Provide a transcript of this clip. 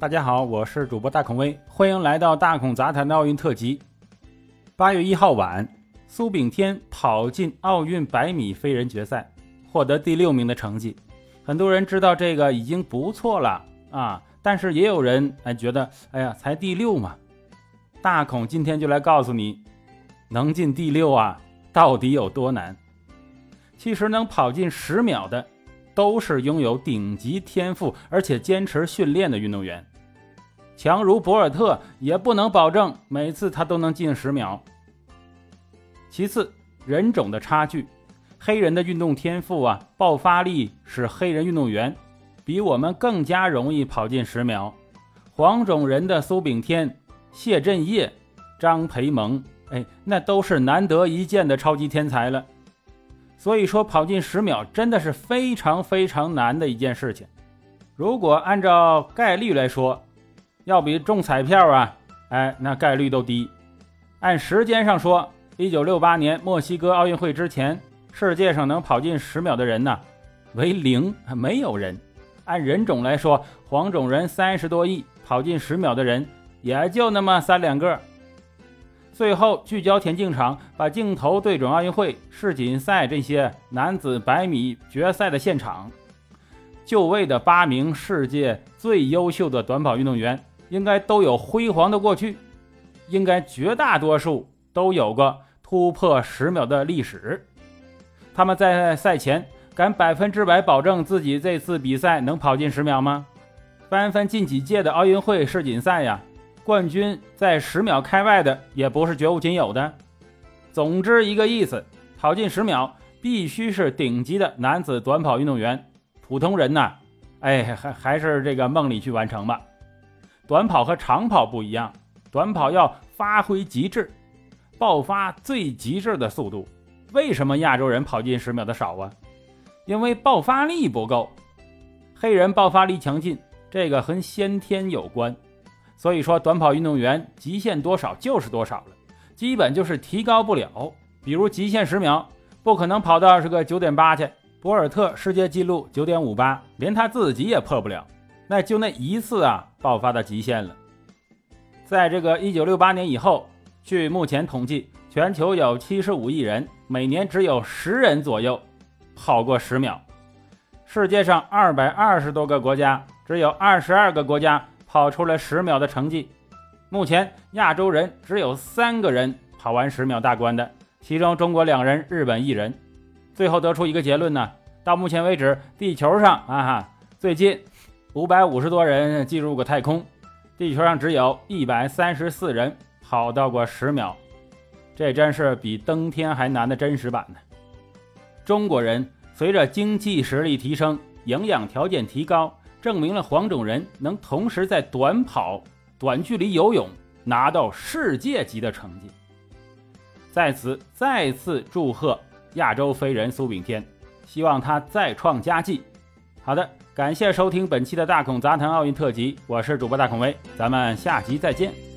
大家好，我是主播大孔威，欢迎来到大孔杂谈的奥运特辑。八月一号晚，苏炳添跑进奥运百米飞人决赛，获得第六名的成绩。很多人知道这个已经不错了啊，但是也有人哎觉得，哎呀，才第六嘛。大孔今天就来告诉你，能进第六啊，到底有多难？其实能跑进十秒的，都是拥有顶级天赋而且坚持训练的运动员。强如博尔特也不能保证每次他都能进十秒。其次，人种的差距，黑人的运动天赋啊，爆发力使黑人运动员比我们更加容易跑进十秒。黄种人的苏炳添、谢震业、张培萌，哎，那都是难得一见的超级天才了。所以说，跑进十秒真的是非常非常难的一件事情。如果按照概率来说，要比中彩票啊，哎，那概率都低。按时间上说，一九六八年墨西哥奥运会之前，世界上能跑进十秒的人呢，为零，没有人。按人种来说，黄种人三十多亿，跑进十秒的人也就那么三两个。最后聚焦田径场，把镜头对准奥运会、世锦赛这些男子百米决赛的现场，就位的八名世界最优秀的短跑运动员。应该都有辉煌的过去，应该绝大多数都有个突破十秒的历史。他们在赛前敢百分之百保证自己这次比赛能跑进十秒吗？翻翻近几届的奥运会、世锦赛呀，冠军在十秒开外的也不是绝无仅有的。总之一个意思，跑进十秒必须是顶级的男子短跑运动员，普通人呐，哎，还还是这个梦里去完成吧。短跑和长跑不一样，短跑要发挥极致，爆发最极致的速度。为什么亚洲人跑进十秒的少啊？因为爆发力不够。黑人爆发力强劲，这个和先天有关。所以说，短跑运动员极限多少就是多少了，基本就是提高不了。比如极限十秒，不可能跑到是个九点八去。博尔特世界纪录九点五八，连他自己也破不了。那就那一次啊，爆发的极限了。在这个一九六八年以后，据目前统计，全球有七十五亿人，每年只有十人左右跑过十秒。世界上二百二十多个国家，只有二十二个国家跑出了十秒的成绩。目前亚洲人只有三个人跑完十秒大关的，其中中国两人，日本一人。最后得出一个结论呢，到目前为止，地球上啊哈，最近。五百五十多人进入过太空，地球上只有一百三十四人跑到过十秒，这真是比登天还难的真实版呢。中国人随着经济实力提升，营养条件提高，证明了黄种人能同时在短跑、短距离游泳拿到世界级的成绩。在此再次祝贺亚洲飞人苏炳添，希望他再创佳绩。好的。感谢收听本期的大孔杂谈奥运特辑，我是主播大孔威，咱们下集再见。